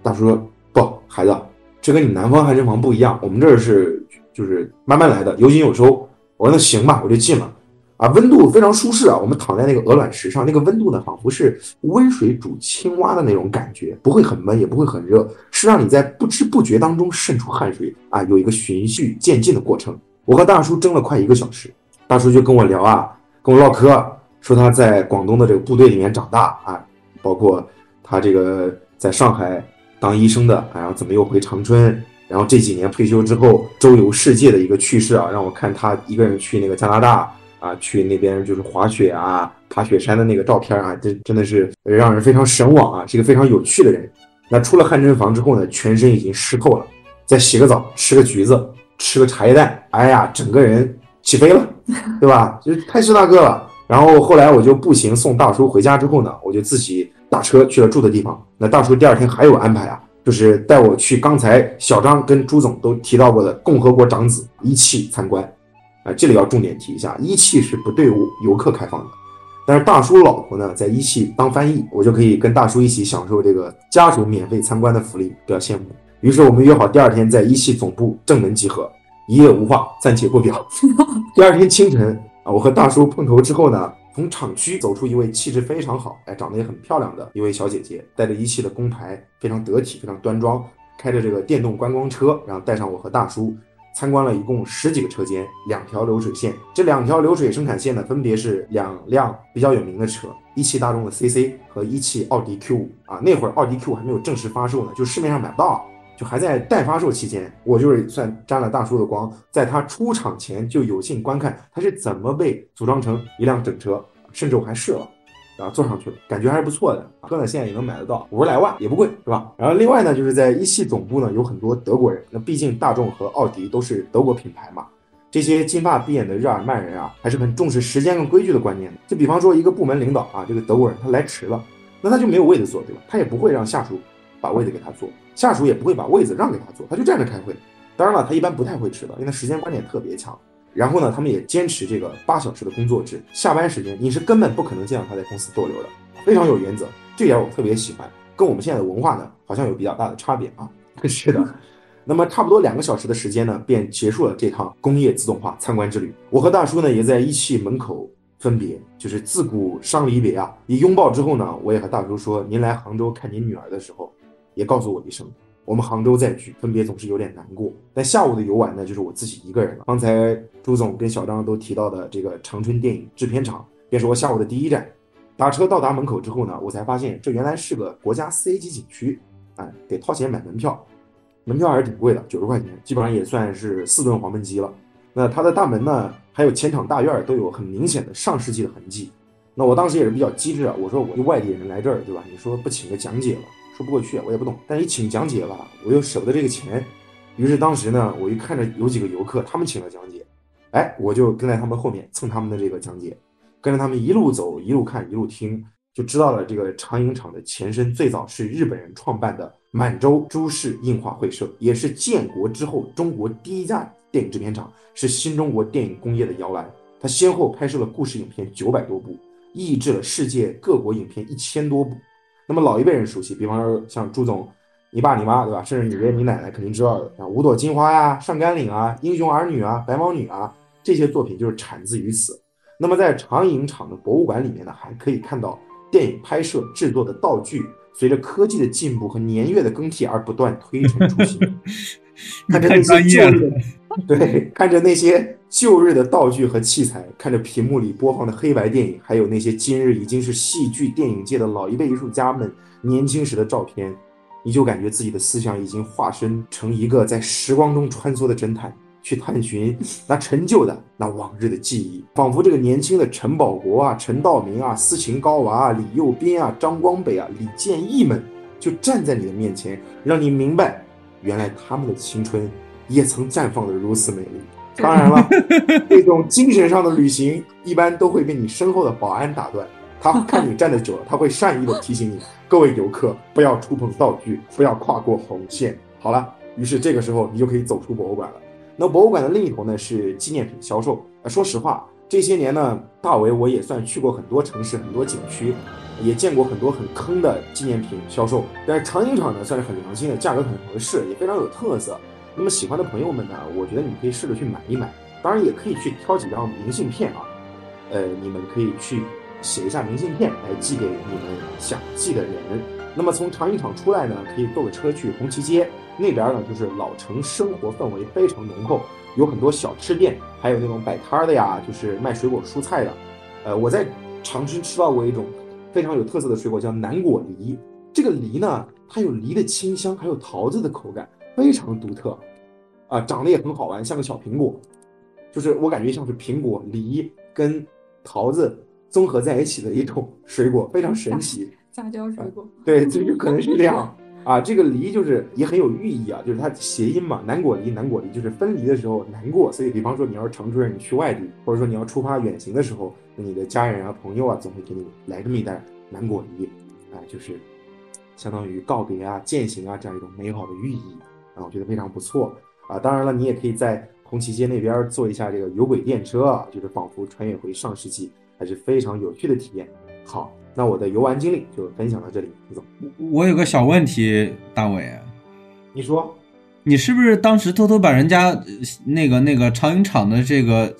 大叔说不，孩子，这跟你南方汗蒸房不一样，我们这儿是就是慢慢来的，有进有收。我说那行吧，我就进了。啊，温度非常舒适啊！我们躺在那个鹅卵石上，那个温度呢，仿佛是温水煮青蛙的那种感觉，不会很闷，也不会很热，是让你在不知不觉当中渗出汗水啊，有一个循序渐进的过程。我和大叔争了快一个小时，大叔就跟我聊啊，跟我唠嗑，说他在广东的这个部队里面长大啊，包括他这个在上海当医生的，啊然后怎么又回长春，然后这几年退休之后周游世界的一个趣事啊，让我看他一个人去那个加拿大。啊，去那边就是滑雪啊、爬雪山的那个照片啊，这真的是让人非常神往啊，是一个非常有趣的人。那出了汗蒸房之后呢，全身已经湿透了，再洗个澡，吃个橘子，吃个茶叶蛋，哎呀，整个人起飞了，对吧？就太是大个了。然后后来我就步行送大叔回家之后呢，我就自己打车去了住的地方。那大叔第二天还有安排啊，就是带我去刚才小张跟朱总都提到过的共和国长子一汽参观。啊，这里要重点提一下，一汽是不对游客开放的，但是大叔老婆呢在一汽当翻译，我就可以跟大叔一起享受这个家属免费参观的福利，比较羡慕。于是我们约好第二天在一汽总部正门集合，一夜无话，暂且不表。<laughs> 第二天清晨啊，我和大叔碰头之后呢，从厂区走出一位气质非常好，哎，长得也很漂亮的一位小姐姐，带着一汽的工牌，非常得体，非常端庄，开着这个电动观光车，然后带上我和大叔。参观了一共十几个车间，两条流水线。这两条流水生产线呢，分别是两辆比较有名的车，一汽大众的 CC 和一汽奥迪 Q 五啊。那会儿奥迪 Q 还没有正式发售呢，就市面上买不到，就还在待发售期间。我就是算沾了大叔的光，在他出厂前就有幸观看他是怎么被组装成一辆整车，甚至我还试了。啊，坐上去了，感觉还是不错的。车呢现在也能买得到，五十来万也不贵，是吧？然后另外呢，就是在一汽总部呢有很多德国人，那毕竟大众和奥迪都是德国品牌嘛。这些金发碧眼的日耳曼人啊，还是很重视时间跟规矩的观念的。就比方说一个部门领导啊，这个德国人他来迟了，那他就没有位子坐，对吧？他也不会让下属把位子给他坐，下属也不会把位子让给他坐，他就站着开会。当然了，他一般不太会迟到，因为他时间观念特别强。然后呢，他们也坚持这个八小时的工作制，下班时间你是根本不可能见到他在公司逗留的，非常有原则，这点我特别喜欢，跟我们现在的文化呢好像有比较大的差别啊。是的，那么差不多两个小时的时间呢，便结束了这趟工业自动化参观之旅。我和大叔呢也在一汽门口分别，就是自古伤离别啊。一拥抱之后呢，我也和大叔说，您来杭州看您女儿的时候，也告诉我一声。我们杭州再聚，分别总是有点难过。但下午的游玩呢，就是我自己一个人了。刚才朱总跟小张都提到的这个长春电影制片厂，便是我下午的第一站。打车到达门口之后呢，我才发现这原来是个国家四 A 级景区，哎，得掏钱买门票，门票还是挺贵的，九十块钱，基本上也算是四顿黄焖鸡了。那它的大门呢，还有前场大院都有很明显的上世纪的痕迹。那我当时也是比较机智啊，我说我一外地人来这儿，对吧？你说不请个讲解了？说不过去，我也不懂。但一请讲解吧，我又舍不得这个钱。于是当时呢，我一看着有几个游客，他们请了讲解，哎，我就跟在他们后面蹭他们的这个讲解，跟着他们一路走，一路看，一路听，就知道了这个长影厂的前身最早是日本人创办的满洲株式映画会社，也是建国之后中国第一家电影制片厂，是新中国电影工业的摇篮。它先后拍摄了故事影片九百多部，译制了世界各国影片一千多部。那么老一辈人熟悉，比方说像朱总，你爸你妈对吧？甚至你爷爷你奶奶肯定知道的，像《五朵金花》呀、《上甘岭》啊、《英雄儿女》啊、《白毛女》啊，这些作品就是产自于此。那么在长影厂的博物馆里面呢，还可以看到电影拍摄制作的道具，随着科技的进步和年月的更替而不断推陈出新。<laughs> 看着那些旧日的，对，看着那些旧日的道具和器材，看着屏幕里播放的黑白电影，还有那些今日已经是戏剧电影界的老一辈艺术家们年轻时的照片，你就感觉自己的思想已经化身成一个在时光中穿梭的侦探，去探寻那陈旧的那往日的记忆，仿佛这个年轻的陈宝国啊、陈道明啊、斯琴高娃啊、李幼斌啊、张光北啊、李建义们就站在你的面前，让你明白，原来他们的青春也曾绽放的如此美丽。<laughs> 当然了，这种精神上的旅行一般都会被你身后的保安打断。他看你站得久了，他会善意的提醒你：各位游客不要触碰道具，不要跨过红线。好了，于是这个时候你就可以走出博物馆了。那博物馆的另一头呢是纪念品销售。说实话，这些年呢，大为我也算去过很多城市、很多景区，也见过很多很坑的纪念品销售。但是长影厂呢算是很良心的，价格很合适，也非常有特色。那么喜欢的朋友们呢，我觉得你可以试着去买一买，当然也可以去挑几张明信片啊。呃，你们可以去。写一下明信片来寄给你们想寄的人。那么从长影厂出来呢，可以坐个车去红旗街那边呢，就是老城生活氛围非常浓厚，有很多小吃店，还有那种摆摊的呀，就是卖水果蔬菜的。呃，我在长春吃到过一种非常有特色的水果，叫南果梨。这个梨呢，它有梨的清香，还有桃子的口感，非常独特。啊，长得也很好玩，像个小苹果，就是我感觉像是苹果、梨跟桃子。综合在一起的一种水果，非常神奇。<laughs> 杂交水果，对，这就可能是这样啊。这个梨就是也很有寓意啊，就是它谐音嘛，南果梨，南果梨就是分离的时候难过。所以，比方说你要是长春，你去外地，或者说你要出发远行的时候，你的家人啊、朋友啊，总会给你来这么一袋南果梨，哎，就是相当于告别啊、践行啊这样一种美好的寓意啊，我觉得非常不错啊。当然了，你也可以在红旗街那边坐一下这个有轨电车啊，就是仿佛穿越回上世纪。还是非常有趣的体验。好，那我的游玩经历就分享到这里。李总，我有个小问题，大伟，你说，你是不是当时偷偷把人家那个那个长影厂的这个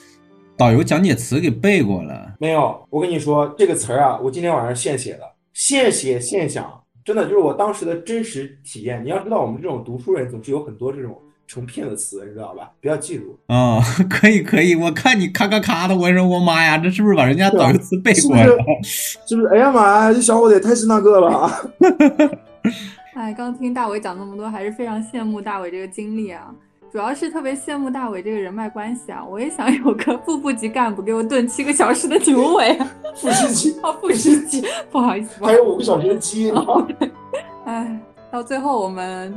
导游讲解词给背过了？没有，我跟你说这个词儿啊，我今天晚上现写的，现写现想，真的就是我当时的真实体验。你要知道，我们这种读书人总是有很多这种。成片的词，你知道吧？不要记住啊！<laughs> 可以可以，我看你咔咔咔的，我说我妈呀，这是不是把人家导游词背过来了？是不是？哎呀妈呀，这小伙子也太是那个了！<laughs> <laughs> 哎，刚听大伟讲那么多，还是非常羡慕大伟这个经历啊！主要是特别羡慕大伟这个人脉关系啊！我也想有个副部级干部给我炖七个小时的牛尾。副司机啊，副司机，不好意思，还有五个小时的鸡。哎，到最后我们。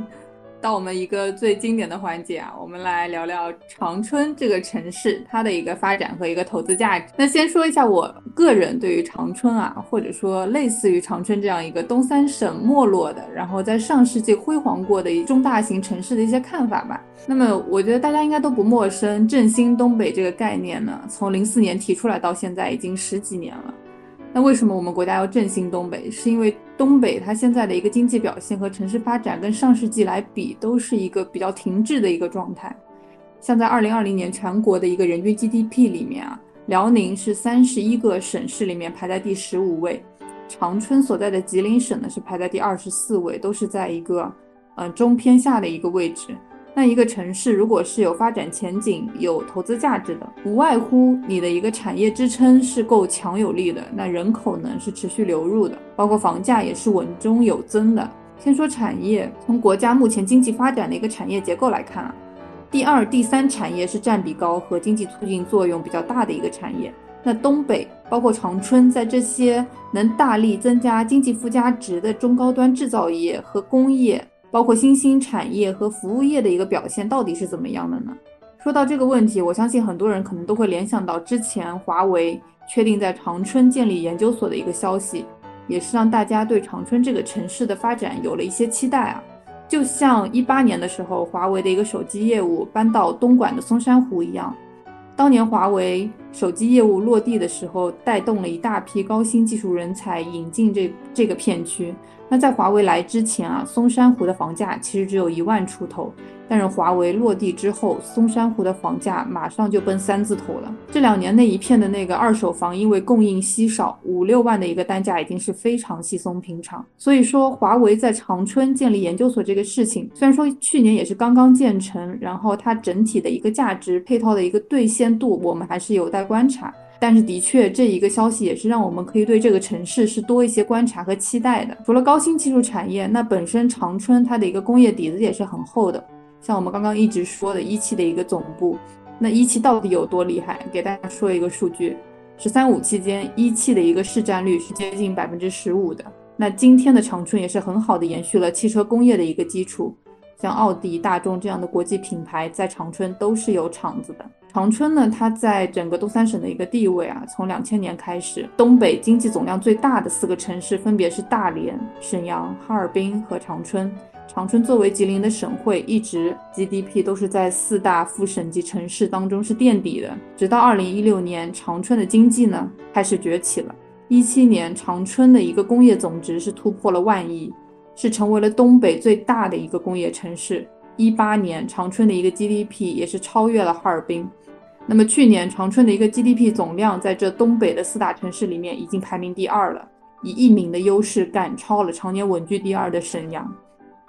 到我们一个最经典的环节啊，我们来聊聊长春这个城市它的一个发展和一个投资价值。那先说一下我个人对于长春啊，或者说类似于长春这样一个东三省没落的，然后在上世纪辉煌过的一中大型城市的一些看法吧。那么我觉得大家应该都不陌生，振兴东北这个概念呢，从零四年提出来到现在已经十几年了。那为什么我们国家要振兴东北？是因为东北它现在的一个经济表现和城市发展跟上世纪来比，都是一个比较停滞的一个状态。像在二零二零年全国的一个人均 GDP 里面啊，辽宁是三十一个省市里面排在第十五位，长春所在的吉林省呢是排在第二十四位，都是在一个嗯中偏下的一个位置。那一个城市如果是有发展前景、有投资价值的，无外乎你的一个产业支撑是够强有力的，那人口呢是持续流入的，包括房价也是稳中有增的。先说产业，从国家目前经济发展的一个产业结构来看啊，第二、第三产业是占比高和经济促进作用比较大的一个产业。那东北包括长春，在这些能大力增加经济附加值的中高端制造业和工业。包括新兴产业和服务业的一个表现到底是怎么样的呢？说到这个问题，我相信很多人可能都会联想到之前华为确定在长春建立研究所的一个消息，也是让大家对长春这个城市的发展有了一些期待啊。就像一八年的时候，华为的一个手机业务搬到东莞的松山湖一样，当年华为手机业务落地的时候，带动了一大批高新技术人才引进这这个片区。那在华为来之前啊，松山湖的房价其实只有一万出头。但是华为落地之后，松山湖的房价马上就奔三字头了。这两年那一片的那个二手房，因为供应稀少，五六万的一个单价已经是非常稀松平常。所以说，华为在长春建立研究所这个事情，虽然说去年也是刚刚建成，然后它整体的一个价值配套的一个兑现度，我们还是有待观察。但是的确，这一个消息也是让我们可以对这个城市是多一些观察和期待的。除了高新技术产业，那本身长春它的一个工业底子也是很厚的。像我们刚刚一直说的一汽的一个总部，那一汽到底有多厉害？给大家说一个数据：“十三五”期间，一汽的一个市占率是接近百分之十五的。那今天的长春也是很好的延续了汽车工业的一个基础，像奥迪、大众这样的国际品牌在长春都是有厂子的。长春呢，它在整个东三省的一个地位啊，从两千年开始，东北经济总量最大的四个城市分别是大连、沈阳、哈尔滨和长春。长春作为吉林的省会，一直 GDP 都是在四大副省级城市当中是垫底的。直到二零一六年，长春的经济呢开始崛起了。一七年，长春的一个工业总值是突破了万亿，是成为了东北最大的一个工业城市。一八年，长春的一个 GDP 也是超越了哈尔滨。那么去年，长春的一个 GDP 总量在这东北的四大城市里面已经排名第二了，以一名的优势赶超了常年稳居第二的沈阳。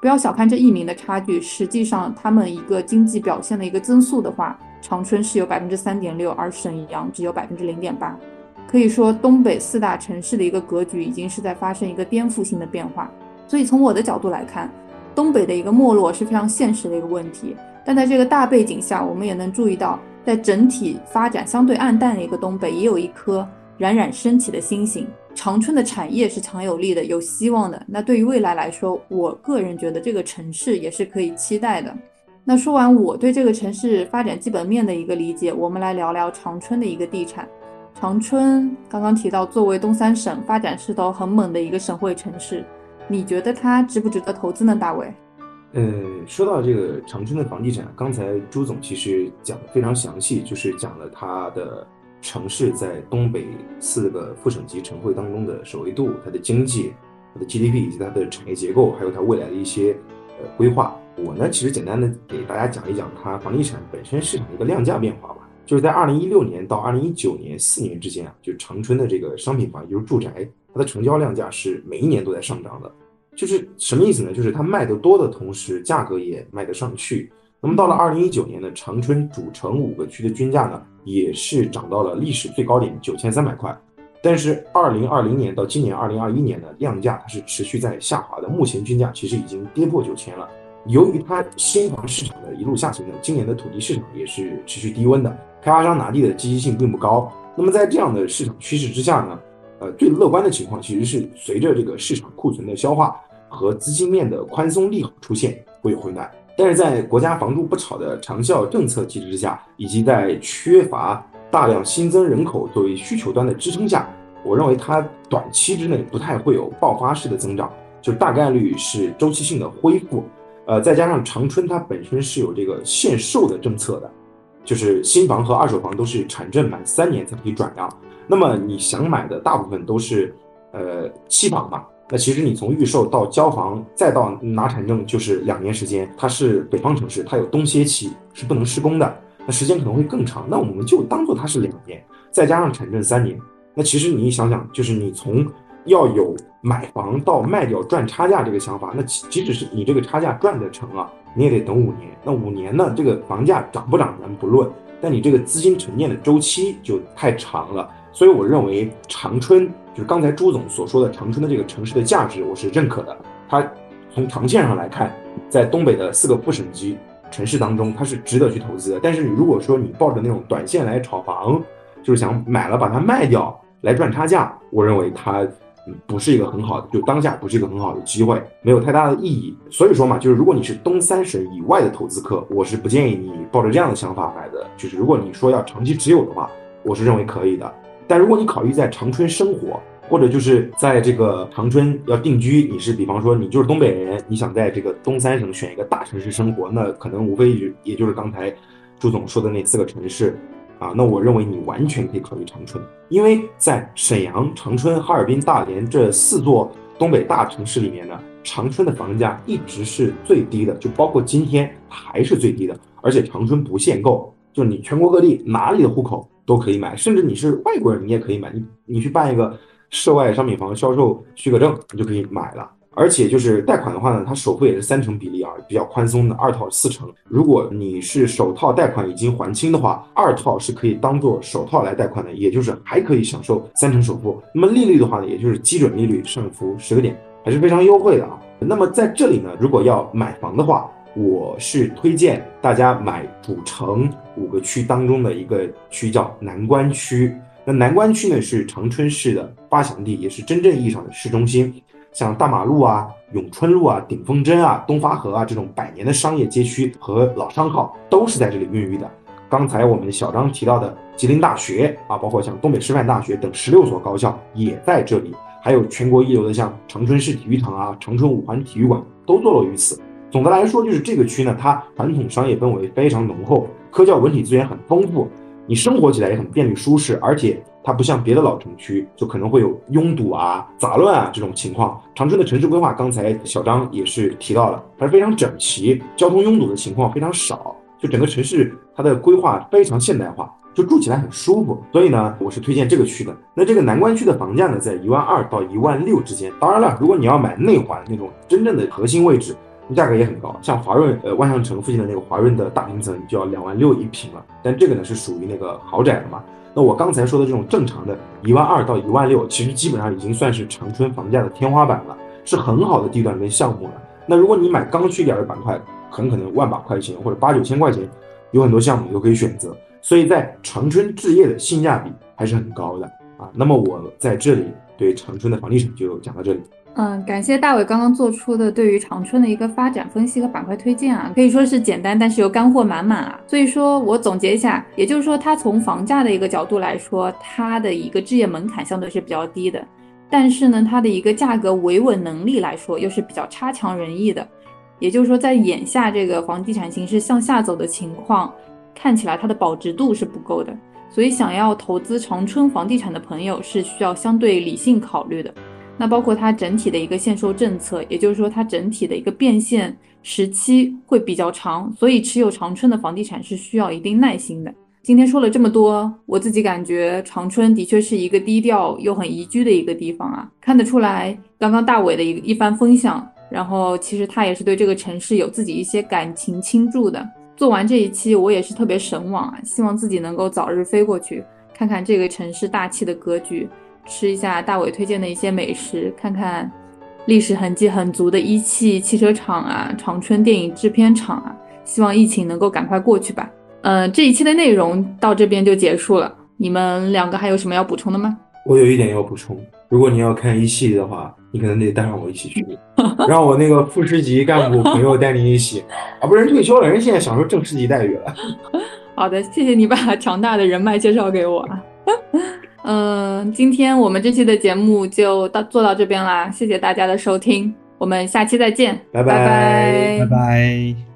不要小看这一名的差距，实际上他们一个经济表现的一个增速的话，长春是有百分之三点六，而沈阳只有百分之零点八。可以说，东北四大城市的一个格局已经是在发生一个颠覆性的变化。所以从我的角度来看，东北的一个没落是非常现实的一个问题。但在这个大背景下，我们也能注意到，在整体发展相对暗淡的一个东北，也有一颗冉冉升起的星星。长春的产业是强有力的，有希望的。那对于未来来说，我个人觉得这个城市也是可以期待的。那说完我对这个城市发展基本面的一个理解，我们来聊聊长春的一个地产。长春刚刚提到，作为东三省发展势头很猛的一个省会城市，你觉得它值不值得投资呢？大伟？呃，说到这个长春的房地产，刚才朱总其实讲的非常详细，就是讲了它的。城市在东北四个副省级城会当中的首位度，它的经济、它的 GDP 以及它的产业结构，还有它未来的一些呃规划。我呢，其实简单的给大家讲一讲它房地产本身市场的一个量价变化吧。就是在二零一六年到二零一九年四年之间啊，就长春的这个商品房，也就是住宅，它的成交量价是每一年都在上涨的。就是什么意思呢？就是它卖得多的同时，价格也卖得上去。那么到了二零一九年呢，长春主城五个区的均价呢？也是涨到了历史最高点九千三百块，但是二零二零年到今年二零二一年的量价它是持续在下滑的，目前均价其实已经跌破九千了。由于它新房市场的一路下行呢，今年的土地市场也是持续低温的，开发商拿地的积极性并不高。那么在这样的市场趋势之下呢，呃，最乐观的情况其实是随着这个市场库存的消化和资金面的宽松利好出现，会有回暖。但是在国家房住不炒的长效政策机制之下，以及在缺乏大量新增人口作为需求端的支撑下，我认为它短期之内不太会有爆发式的增长，就大概率是周期性的恢复。呃，再加上长春它本身是有这个限售的政策的，就是新房和二手房都是产证满三年才可以转让，那么你想买的大部分都是呃期房嘛。那其实你从预售到交房再到拿产证就是两年时间，它是北方城市，它有冬歇期是不能施工的，那时间可能会更长。那我们就当做它是两年，再加上产证三年。那其实你想想，就是你从要有买房到卖掉赚差价这个想法，那即使是你这个差价赚得成啊，你也得等五年。那五年呢，这个房价涨不涨咱不论，但你这个资金沉淀的周期就太长了。所以我认为长春就是刚才朱总所说的长春的这个城市的价值，我是认可的。它从长线上来看，在东北的四个副省级城市当中，它是值得去投资的。但是你如果说你抱着那种短线来炒房，就是想买了把它卖掉来赚差价，我认为它不是一个很好的，就当下不是一个很好的机会，没有太大的意义。所以说嘛，就是如果你是东三省以外的投资客，我是不建议你抱着这样的想法买的。就是如果你说要长期持有的话，我是认为可以的。但如果你考虑在长春生活，或者就是在这个长春要定居，你是比方说你就是东北人，你想在这个东三省选一个大城市生活，那可能无非也就是刚才朱总说的那四个城市啊。那我认为你完全可以考虑长春，因为在沈阳、长春、哈尔滨、大连这四座东北大城市里面呢，长春的房价一直是最低的，就包括今天还是最低的，而且长春不限购，就是你全国各地哪里的户口。都可以买，甚至你是外国人，你也可以买。你你去办一个涉外商品房销售许可证，你就可以买了而且就是贷款的话呢，它首付也是三成比例啊，比较宽松的，二套四成。如果你是首套贷款已经还清的话，二套是可以当做首套来贷款的，也就是还可以享受三成首付。那么利率的话呢，也就是基准利率上浮十个点，还是非常优惠的啊。那么在这里呢，如果要买房的话，我是推荐大家买主城五个区当中的一个区，叫南关区。那南关区呢是长春市的发祥地，也是真正意义上的市中心。像大马路啊、永春路啊、顶峰针啊、东发河啊这种百年的商业街区和老商号都是在这里孕育的。刚才我们小张提到的吉林大学啊，包括像东北师范大学等十六所高校也在这里，还有全国一流的像长春市体育场啊、长春五环体育馆都坐落于此。总的来说，就是这个区呢，它传统商业氛围非常浓厚，科教文体资源很丰富，你生活起来也很便利舒适，而且。它不像别的老城区，就可能会有拥堵啊、杂乱啊这种情况。长春的城市规划，刚才小张也是提到了，它是非常整齐，交通拥堵的情况非常少，就整个城市它的规划非常现代化，就住起来很舒服。所以呢，我是推荐这个区的。那这个南关区的房价呢，在一万二到一万六之间。当然了，如果你要买内环那种真正的核心位置，价格也很高。像华润呃万象城附近的那个华润的大平层，就要两万六一平了。但这个呢，是属于那个豪宅的嘛。那我刚才说的这种正常的一万二到一万六，其实基本上已经算是长春房价的天花板了，是很好的地段跟项目了。那如果你买刚需点的板块，很可能万把块钱或者八九千块钱，有很多项目都可以选择。所以在长春置业的性价比还是很高的啊。那么我在这里对长春的房地产就讲到这里。嗯，感谢大伟刚刚做出的对于长春的一个发展分析和板块推荐啊，可以说是简单，但是又干货满满啊。所以说我总结一下，也就是说，它从房价的一个角度来说，它的一个置业门槛相对是比较低的，但是呢，它的一个价格维稳能力来说又是比较差强人意的。也就是说，在眼下这个房地产形势向下走的情况，看起来它的保值度是不够的，所以想要投资长春房地产的朋友是需要相对理性考虑的。那包括它整体的一个限售政策，也就是说它整体的一个变现时期会比较长，所以持有长春的房地产是需要一定耐心的。今天说了这么多，我自己感觉长春的确是一个低调又很宜居的一个地方啊。看得出来，刚刚大伟的一一番分享，然后其实他也是对这个城市有自己一些感情倾注的。做完这一期，我也是特别神往啊，希望自己能够早日飞过去，看看这个城市大气的格局。吃一下大伟推荐的一些美食，看看历史痕迹很足的一汽汽车厂啊，长春电影制片厂啊。希望疫情能够赶快过去吧。嗯，这一期的内容到这边就结束了。你们两个还有什么要补充的吗？我有一点要补充，如果你要看一汽的话，你可能得带上我一起去，<laughs> 让我那个副师级干部朋友带你一起啊，不然退休了，人现在享受正师级待遇了。<laughs> 好的，谢谢你把 <laughs> 强大的人脉介绍给我。嗯，今天我们这期的节目就到做到这边啦，谢谢大家的收听，我们下期再见，拜拜拜拜。